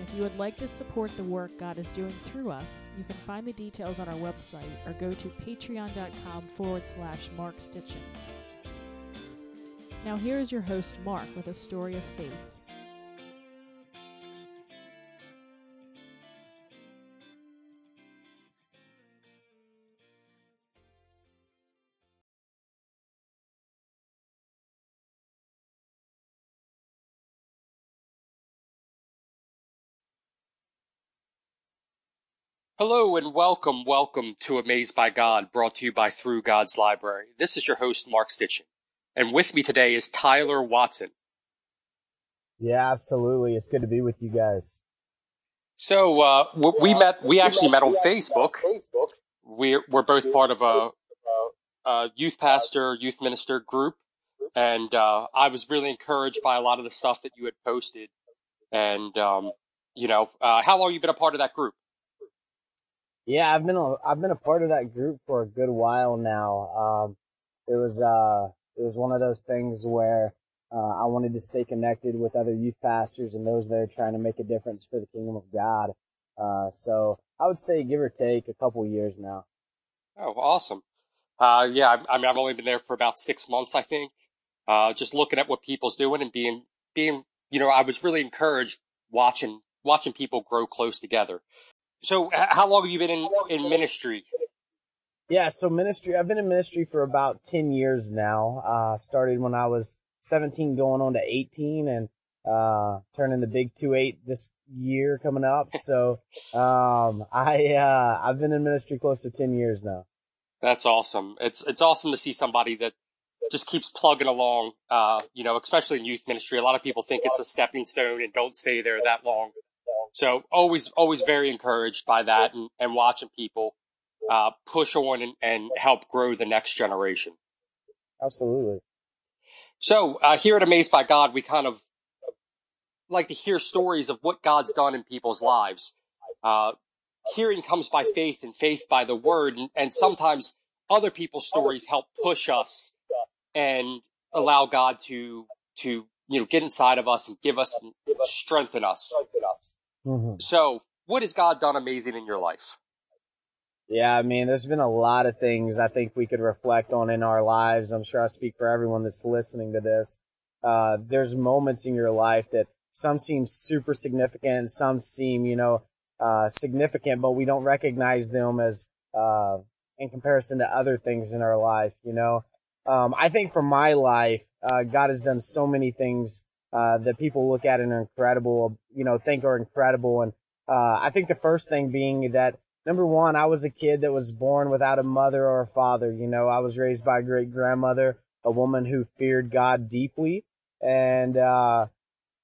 And if you would like to support the work God is doing through us, you can find the details on our website or go to patreon.com forward slash Mark Stitchin. Now, here is your host, Mark, with a story of faith. Hello and welcome, welcome to Amazed by God, brought to you by Through God's Library. This is your host, Mark Stitchin. And with me today is Tyler Watson. Yeah, absolutely. It's good to be with you guys. So, uh, we met, we actually met on Facebook. We're, we're both part of a, a youth pastor, youth minister group. And, uh, I was really encouraged by a lot of the stuff that you had posted. And, um, you know, uh, how long have you been a part of that group? Yeah, I've been a, I've been a part of that group for a good while now. Um, it was uh, it was one of those things where uh, I wanted to stay connected with other youth pastors and those that are trying to make a difference for the kingdom of God. Uh, so I would say, give or take, a couple years now. Oh, awesome. Uh, yeah, I, I mean, I've only been there for about six months, I think. Uh, just looking at what people's doing and being, being, you know, I was really encouraged watching, watching people grow close together. So, how long have you been in, in ministry? Yeah, so ministry, I've been in ministry for about 10 years now. Uh, started when I was 17 going on to 18 and, uh, turning the big 2-8 this year coming up. So, um, I, uh, I've been in ministry close to 10 years now. That's awesome. It's, it's awesome to see somebody that just keeps plugging along, uh, you know, especially in youth ministry. A lot of people think it's a stepping stone and don't stay there that long. So always, always very encouraged by that and, and watching people, uh, push on and, and help grow the next generation. Absolutely. So, uh, here at Amazed by God, we kind of like to hear stories of what God's done in people's lives. Uh, hearing comes by faith and faith by the word. And, and sometimes other people's stories help push us and allow God to, to, you know, get inside of us and give us, and strengthen us. Mm-hmm. So, what has God done amazing in your life? Yeah, I mean, there's been a lot of things I think we could reflect on in our lives. I'm sure I speak for everyone that's listening to this. Uh, there's moments in your life that some seem super significant, some seem, you know, uh, significant, but we don't recognize them as, uh, in comparison to other things in our life, you know. Um, I think for my life, uh, God has done so many things uh, that people look at and are incredible, you know, think are incredible. And uh, I think the first thing being that number one, I was a kid that was born without a mother or a father. You know, I was raised by a great grandmother, a woman who feared God deeply, and uh,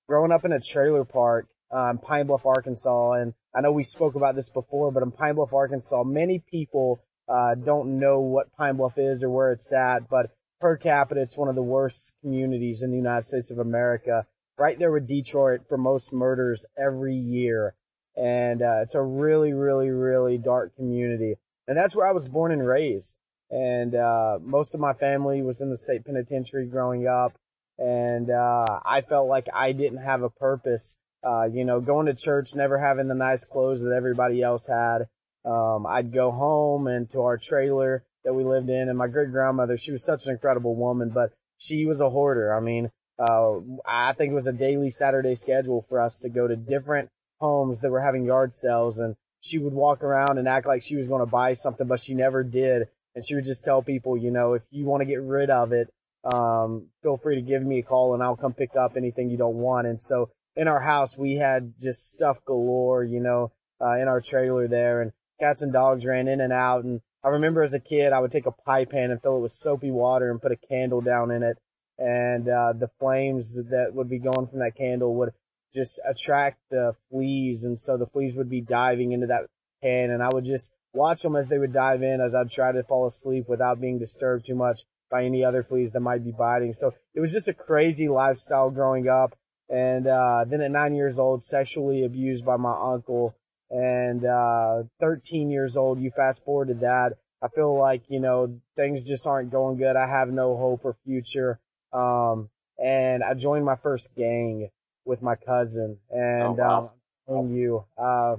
growing up in a trailer park in Pine Bluff, Arkansas. And I know we spoke about this before, but in Pine Bluff, Arkansas, many people uh, don't know what Pine Bluff is or where it's at, but per capita, it's one of the worst communities in the United States of America. Right there with Detroit for most murders every year. And, uh, it's a really, really, really dark community. And that's where I was born and raised. And, uh, most of my family was in the state penitentiary growing up. And, uh, I felt like I didn't have a purpose. Uh, you know, going to church, never having the nice clothes that everybody else had. Um, I'd go home and to our trailer that we lived in. And my great grandmother, she was such an incredible woman, but she was a hoarder. I mean, uh, I think it was a daily Saturday schedule for us to go to different homes that were having yard sales and she would walk around and act like she was going to buy something, but she never did. And she would just tell people, you know, if you want to get rid of it, um, feel free to give me a call and I'll come pick up anything you don't want. And so in our house, we had just stuff galore, you know, uh, in our trailer there and cats and dogs ran in and out. And I remember as a kid, I would take a pie pan and fill it with soapy water and put a candle down in it. And, uh, the flames that would be going from that candle would just attract the fleas. And so the fleas would be diving into that pan. And I would just watch them as they would dive in as I'd try to fall asleep without being disturbed too much by any other fleas that might be biting. So it was just a crazy lifestyle growing up. And, uh, then at nine years old, sexually abused by my uncle and, uh, 13 years old, you fast forward to that. I feel like, you know, things just aren't going good. I have no hope or future. Um, and I joined my first gang with my cousin and, oh, wow. um, you, uh,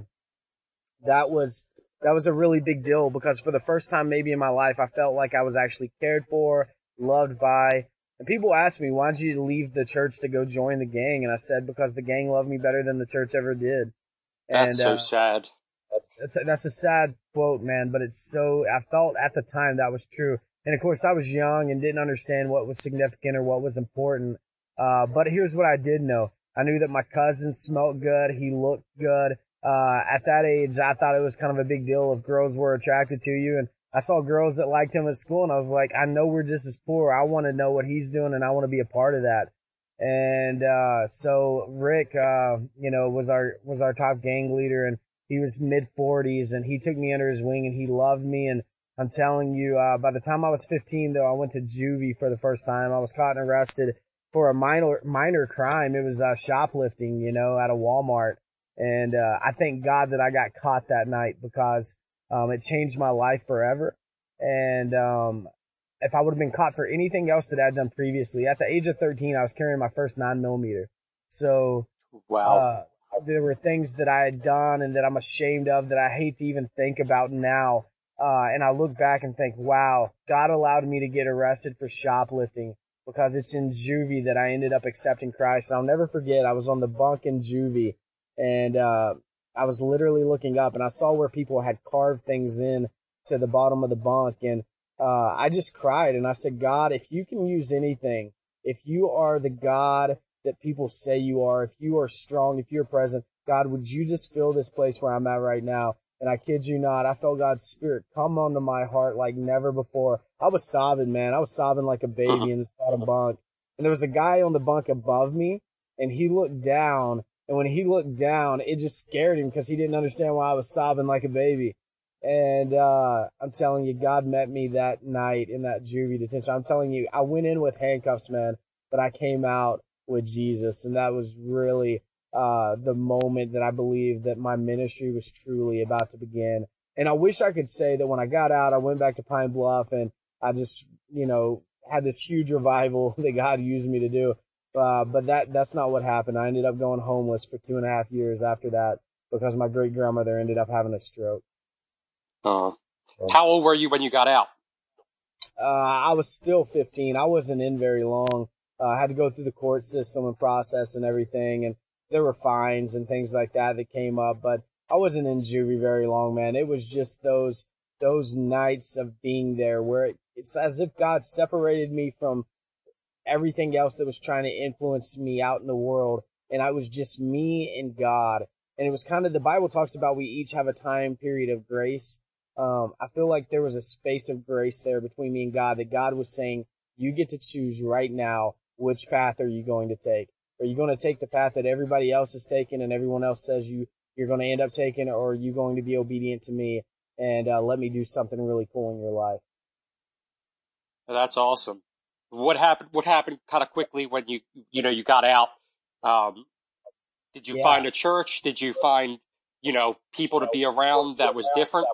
that was, that was a really big deal because for the first time maybe in my life, I felt like I was actually cared for, loved by, and people ask me, why did you leave the church to go join the gang? And I said, because the gang loved me better than the church ever did. That's and, so uh, sad. That's a, that's a sad quote, man, but it's so, I felt at the time that was true. And of course I was young and didn't understand what was significant or what was important. Uh, but here's what I did know. I knew that my cousin smelled good. He looked good. Uh, at that age, I thought it was kind of a big deal if girls were attracted to you. And I saw girls that liked him at school and I was like, I know we're just as poor. I want to know what he's doing and I want to be a part of that. And, uh, so Rick, uh, you know, was our, was our top gang leader and he was mid forties and he took me under his wing and he loved me. And I'm telling you, uh, by the time I was 15 though, I went to juvie for the first time. I was caught and arrested for a minor, minor crime. It was, uh, shoplifting, you know, at a Walmart. And, uh, I thank God that I got caught that night because, um, it changed my life forever. And, um, if I would have been caught for anything else that I'd done previously, at the age of 13, I was carrying my first nine millimeter. So, wow. Uh, there were things that I had done and that I'm ashamed of that I hate to even think about now. Uh, and I look back and think, wow, God allowed me to get arrested for shoplifting because it's in juvie that I ended up accepting Christ. I'll never forget, I was on the bunk in juvie and, uh, I was literally looking up and I saw where people had carved things in to the bottom of the bunk and uh, I just cried and I said, God, if you can use anything, if you are the God that people say you are, if you are strong, if you're present, God, would you just fill this place where I'm at right now? And I kid you not, I felt God's spirit come onto my heart like never before. I was sobbing, man. I was sobbing like a baby uh-huh. in this bottom bunk. And there was a guy on the bunk above me and he looked down. And when he looked down, it just scared him because he didn't understand why I was sobbing like a baby. And, uh, I'm telling you, God met me that night in that juvie detention. I'm telling you, I went in with handcuffs, man, but I came out with Jesus. And that was really, uh, the moment that I believe that my ministry was truly about to begin. And I wish I could say that when I got out, I went back to Pine Bluff and I just, you know, had this huge revival that God used me to do. Uh, but that, that's not what happened. I ended up going homeless for two and a half years after that because my great grandmother ended up having a stroke. Uh, how old were you when you got out? Uh, I was still 15. I wasn't in very long. Uh, I had to go through the court system and process and everything. And there were fines and things like that that came up, but I wasn't in juvie very long, man. It was just those, those nights of being there where it, it's as if God separated me from everything else that was trying to influence me out in the world. And I was just me and God. And it was kind of, the Bible talks about we each have a time period of grace um, I feel like there was a space of grace there between me and God that God was saying, you get to choose right now which path are you going to take. Are you going to take the path that everybody else is taking and everyone else says you, you're going to end up taking, or are you going to be obedient to me and uh, let me do something really cool in your life? That's awesome. What happened? What happened kind of quickly when you, you know, you got out? Um, did you yeah. find a church? Did you find, you know, people to be around that was different?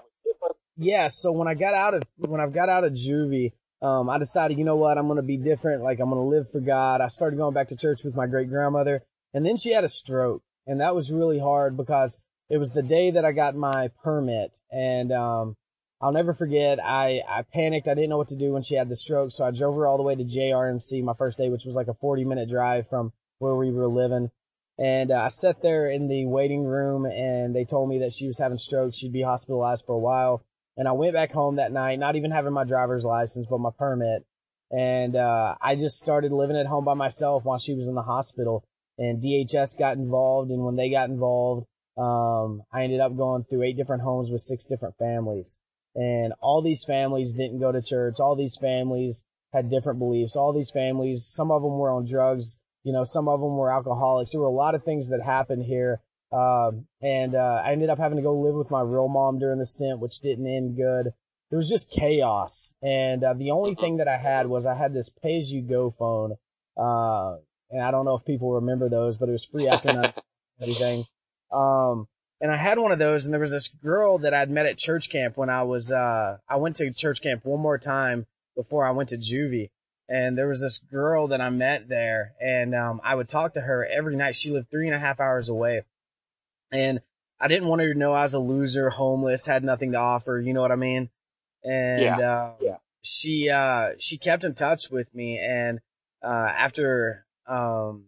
Yeah, so when I got out of when I got out of juvie, um, I decided, you know what, I'm gonna be different. Like I'm gonna live for God. I started going back to church with my great grandmother, and then she had a stroke, and that was really hard because it was the day that I got my permit, and um, I'll never forget. I I panicked. I didn't know what to do when she had the stroke, so I drove her all the way to JRMC my first day, which was like a 40 minute drive from where we were living. And uh, I sat there in the waiting room, and they told me that she was having stroke. She'd be hospitalized for a while. And I went back home that night, not even having my driver's license, but my permit. And, uh, I just started living at home by myself while she was in the hospital and DHS got involved. And when they got involved, um, I ended up going through eight different homes with six different families. And all these families didn't go to church. All these families had different beliefs. All these families, some of them were on drugs. You know, some of them were alcoholics. There were a lot of things that happened here Um, and, uh, I ended up having to go live with my real mom during the stint, which didn't end good. It was just chaos. And, uh, the only thing that I had was I had this pay as you go phone. Uh, and I don't know if people remember those, but it was free after that, everything. Um, and I had one of those and there was this girl that I'd met at church camp when I was, uh, I went to church camp one more time before I went to juvie. And there was this girl that I met there and, um, I would talk to her every night. She lived three and a half hours away and I didn't want her to know I was a loser, homeless, had nothing to offer. You know what I mean? And, Yeah. uh, Yeah. she, uh, she kept in touch with me. And, uh, after, um,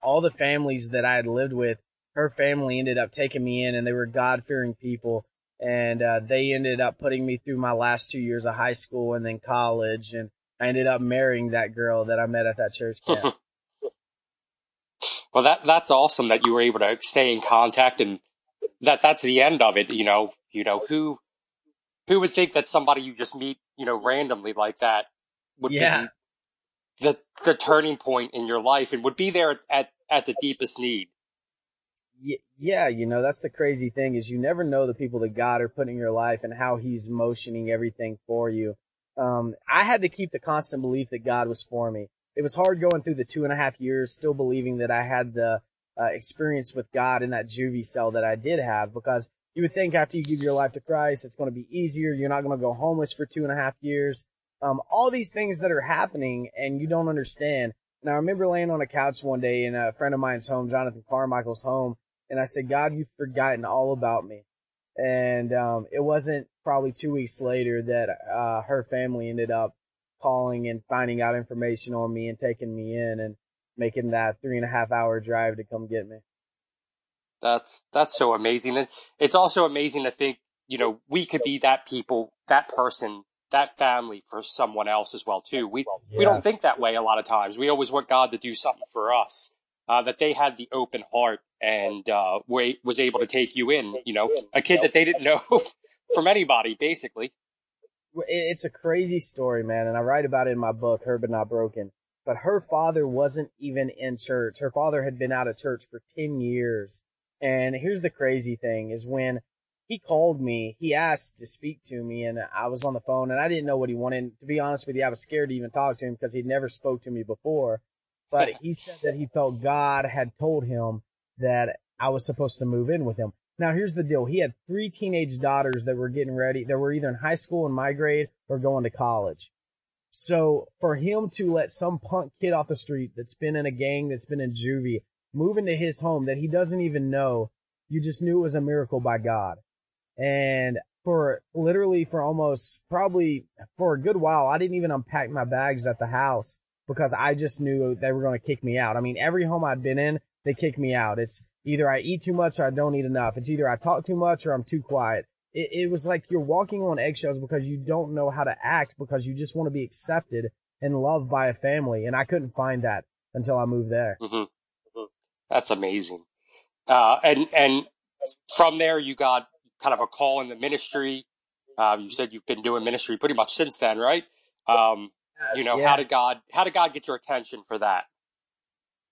all the families that I had lived with, her family ended up taking me in and they were God fearing people. And, uh, they ended up putting me through my last two years of high school and then college. And I ended up marrying that girl that I met at that church camp. Well, that that's awesome that you were able to stay in contact, and that that's the end of it. You know, you know who who would think that somebody you just meet, you know, randomly like that would Yeah. be the the turning point in your life and would be there at at the deepest need. Yeah, you know, that's the crazy thing is you never know the people that God are putting in your life and how he's motioning everything for you. Um, I had to keep the constant belief that God was for me. It was hard going through the two and a half years, still believing that I had the uh, experience with God in that juvie cell that I did have because you would think after you give your life to Christ, it's going to be easier. You're not going to go homeless for two and a half years. Um, all these things that are happening and you don't understand. And I remember laying on a couch one day in a friend of mine's home, Jonathan Carmichael's home, and I said, God, you've forgotten all about me. And, um, it wasn't probably two weeks later that, uh, her family ended up calling and finding out information on me and taking me in and making that three and a half hour drive to come get me. That's that's so amazing, and it's also amazing to think, you know, we could be that people, that person, that family for someone else as well too. We we don't think that way a lot of times. We always want God to do something for us. Uh, that they had the open heart and uh, was able to take you in. You know, a kid that they didn't know from anybody, basically. It- It's a crazy story, man, and I write about it in my book, Hurt But Not Broken. But her father wasn't even in church. Her father had been out of church for 10 years. And here's the crazy thing is when he called me, he asked to speak to me and I was on the phone and I didn't know what he wanted. To be honest with you, I was scared to even talk to him because he'd never spoke to me before. But he said that he felt God had told him that I was supposed to move in with him. Now here's the deal. He had three teenage daughters that were getting ready. That were either in high school in my grade or going to college. So for him to let some punk kid off the street that's been in a gang, that's been in juvie, move into his home that he doesn't even know, you just knew it was a miracle by God. And for literally for almost probably for a good while, I didn't even unpack my bags at the house because I just knew they were going to kick me out. I mean, every home I'd been in, they kick me out. It's either I eat too much or I don't eat enough. It's either I talk too much or I'm too quiet. It, it was like you're walking on eggshells because you don't know how to act because you just want to be accepted and loved by a family. And I couldn't find that until I moved there. hmm That's amazing. Uh, and and from there, you got kind of a call in the ministry. Uh, you said you've been doing ministry pretty much since then, right? Um, you know, Yeah. how did God how did God get your attention for that?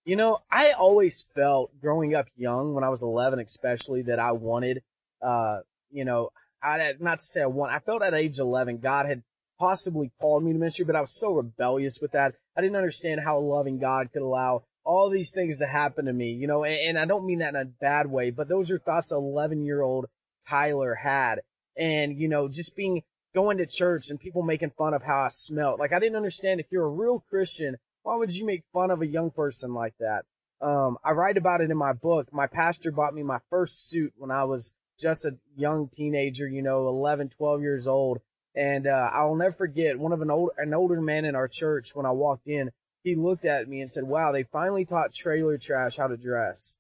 You know, I always felt growing up young, when I was 11 especially, that I wanted, uh, you know, I had, not to say I want, I felt at age 11, God had possibly called me to ministry, but I was so rebellious with that. I didn't understand how a loving God could allow all these things to happen to me, you know, and, and I don't mean that in a bad way, but those are thoughts 11 year old Tyler had. And, you know, just being, going to church and people making fun of how I smelled. Like I didn't understand if you're a real Christian, why would you make fun of a young person like that? Um, I write about it in my book. My pastor bought me my first suit when I was just a young teenager, you know, 11, 12 years old. And, uh, I'll never forget one of an old, an older man in our church when I walked in, he looked at me and said, wow, they finally taught trailer trash how to dress.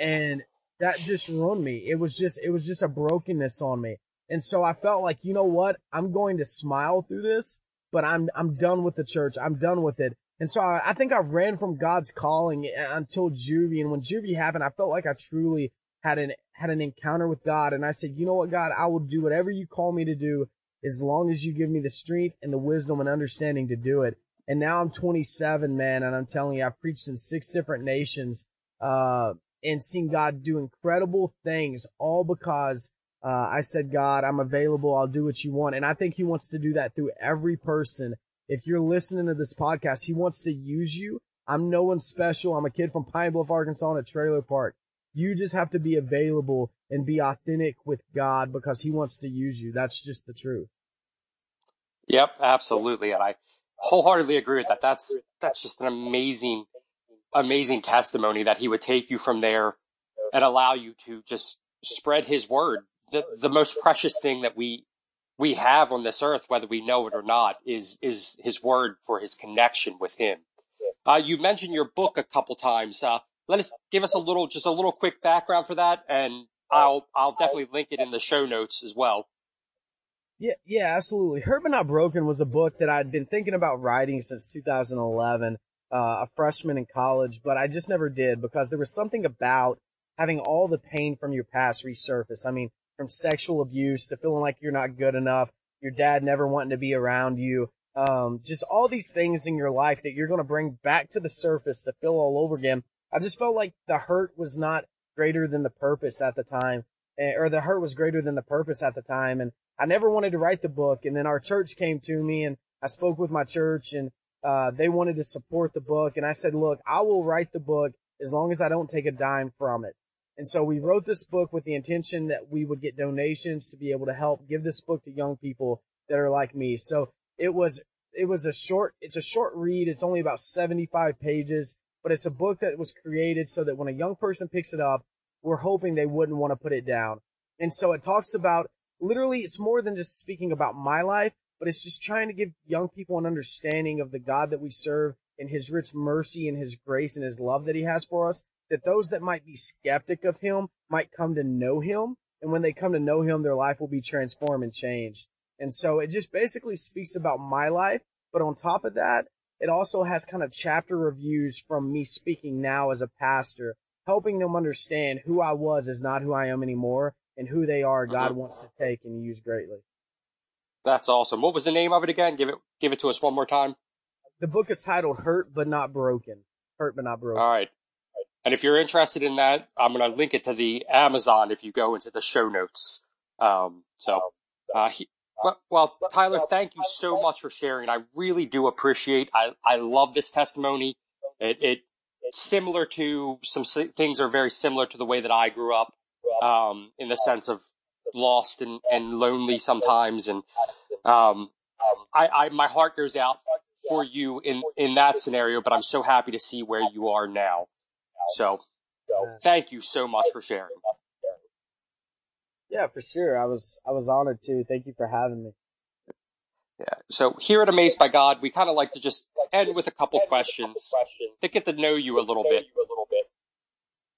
And that just ruined me. It was just, it was just a brokenness on me. And so I felt like, you know what? I'm going to smile through this, but I'm, I'm done with the church. I'm done with it. And so I, I think I ran from God's calling until juvie. And when juvie happened, I felt like I truly had an, had an encounter with God. And I said, you know what, God, I will do whatever you call me to do as long as you give me the strength and the wisdom and understanding to do it. And now I'm 27, man. And I'm telling you, I've preached in six different nations. Uh, and seen God do incredible things all because uh, I said, God, I'm available. I'll do what you want. And I think he wants to do that through every person. If you're listening to this podcast, he wants to use you. I'm no one special. I'm a kid from Pine Bluff, Arkansas in a trailer park. You just have to be available and be authentic with God because he wants to use you. That's just the truth. Yep, absolutely. And I wholeheartedly agree with that. That's, that's just an amazing, amazing testimony that he would take you from there and allow you to just spread his word the, the most precious thing that we we have on this earth, whether we know it or not, is is His Word for His connection with Him. Uh, you mentioned your book a couple times. Uh, let us give us a little, just a little quick background for that, and I'll I'll definitely link it in the show notes as well. Yeah, yeah, absolutely. Hurt but Not Broken was a book that I'd been thinking about writing since 2011, uh, a freshman in college, but I just never did because there was something about having all the pain from your past resurface. I mean, from sexual abuse to feeling like you're not good enough, your dad never wanting to be around you, um, just all these things in your life that you're going to bring back to the surface to feel all over again. I just felt like the hurt was not greater than the purpose at the time, eh, or the hurt was greater than the purpose at the time. And I never wanted to write the book. And then our church came to me and I spoke with my church and, uh, they wanted to support the book. And I said, look, I will write the book as long as I don't take a dime from it. And so we wrote this book with the intention that we would get donations to be able to help give this book to young people that are like me. So it was, it was a short, it's a short read. It's only about 75 pages, but it's a book that was created so that when a young person picks it up, we're hoping they wouldn't want to put it down. And so it talks about literally, it's more than just speaking about my life, but it's just trying to give young people an understanding of the God that we serve and his rich mercy and his grace and his love that he has for us that those that might be skeptic of him might come to know him. And when they come to know him, their life will be transformed and changed. And so it just basically speaks about my life. But on top of that, it also has kind of chapter reviews from me speaking now as a pastor, helping them understand who I was is not who I am anymore and who they are God mm-hmm. wants to take and use greatly. That's awesome. What was the name of it again? Give it give it to us one more time. The book is titled Hurt but Not Broken. Hurt but Not Broken. All right. And if you're interested in that, I'm going to link it to the Amazon if you go into the show notes. Um, so, uh, he, well, Tyler, thank you so much for sharing. I really do appreciate. I I love this testimony. It it it's similar to some things are very similar to the way that I grew up, um, in the sense of lost and, and lonely sometimes. And um, I, I my heart goes out for you in in that scenario. But I'm so happy to see where you are now. So, thank you so much for sharing. Yeah, for sure. I was I was honored too. Thank you for having me. Yeah. So here at Amazed by God, we kind of like to just end with a couple questions to get to know you a little bit.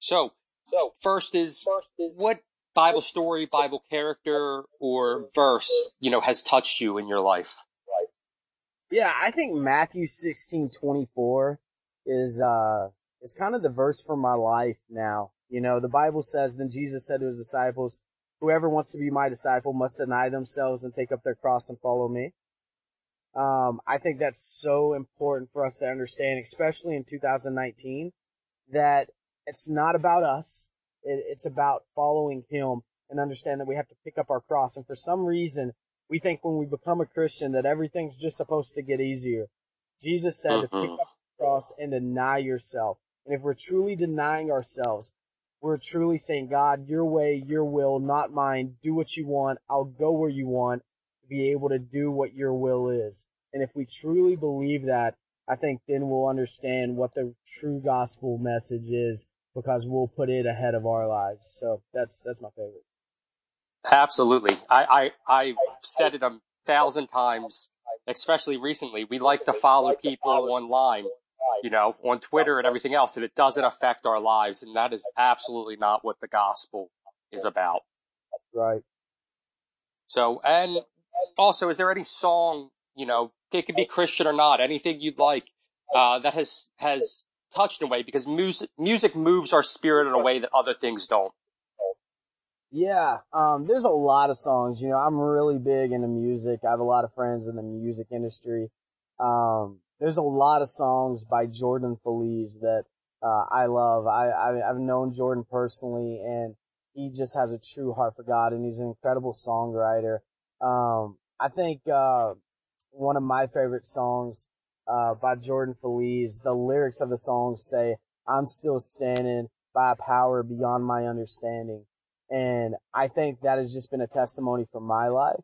So, so first is what Bible story, Bible character, or verse you know has touched you in your life? Yeah, I think Matthew sixteen twenty four is uh is kind of the verse for my life now. You know, the Bible says, then Jesus said to his disciples, whoever wants to be my disciple must deny themselves and take up their cross and follow me. Um, I think that's so important for us to understand, especially in 2019, that it's not about us. It, it's about following him and understand that we have to pick up our cross. And for some reason, we think when we become a Christian that everything's just supposed to get easier. Jesus said to pick mm-hmm. up the cross and deny yourself. And if we're truly denying ourselves, we're truly saying, God, your way, your will, not mine. Do what you want. I'll go where you want to be able to do what your will is. And if we truly believe that, I think then we'll understand what the true gospel message is because we'll put it ahead of our lives. So that's, that's my favorite. Absolutely. I, I, I've said it a thousand times, especially recently. We like to follow people online you know, on Twitter and everything else, and it doesn't affect our lives. And that is absolutely not what the gospel is about. Right. So, and also, is there any song, you know, it could be Christian or not, anything you'd like, uh, that has, has touched in a way because music, music moves our spirit in a way that other things don't. Yeah, um, there's a lot of songs. You know, I'm really big into music. I have a lot of friends in the music industry. Um, there's a lot of songs by Jordan Feliz that uh, I love. I, I, I've known Jordan personally and he just has a true heart for God and he's an incredible songwriter. Um, I think, uh, one of my favorite songs, uh, by Jordan Feliz, the lyrics of the song say, I'm still standing by a power beyond my understanding. And I think that has just been a testimony for my life.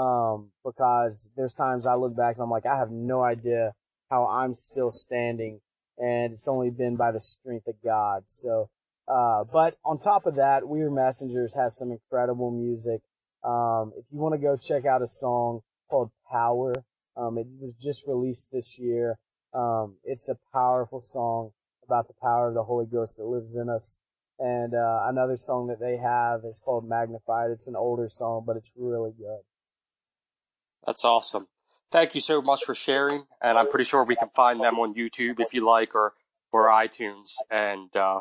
Um, because there's times I look back and I'm like, I have no idea how I'm still standing and it's only been by the strength of God. So, uh, but on top of that, We Are Messengers has some incredible music. Um, if you want to go check out a song called Power, um, it was just released this year. Um, it's a powerful song about the power of the Holy Ghost that lives in us. And, uh, another song that they have is called Magnified. It's an older song, but it's really good. That's awesome. Thank you so much for sharing. And I'm pretty sure we can find them on YouTube if you like or, or iTunes. And, uh,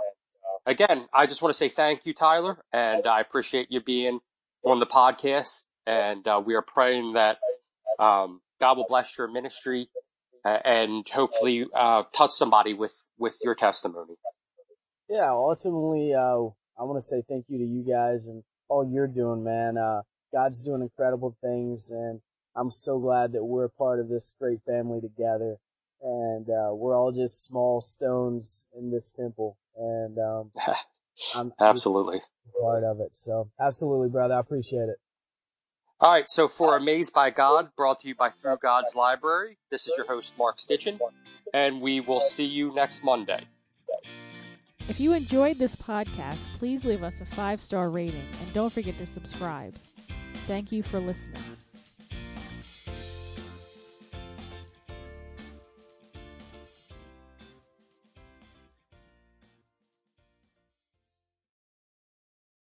again, I just want to say thank you, Tyler. And I appreciate you being on the podcast. And, uh, we are praying that, um, God will bless your ministry and hopefully, uh, touch somebody with, with your testimony. Yeah. Ultimately, uh, I want to say thank you to you guys and all you're doing, man. Uh, God's doing incredible things and I'm so glad that we're part of this great family together. And uh, we're all just small stones in this temple. And um, I'm absolutely part of it. So, absolutely, brother. I appreciate it. All right. So, for Amazed by God, brought to you by Through God's Library, this is your host, Mark Stitchin, and we will see you next Monday. If you enjoyed this podcast, please leave us a five star rating and don't forget to subscribe. Thank you for listening.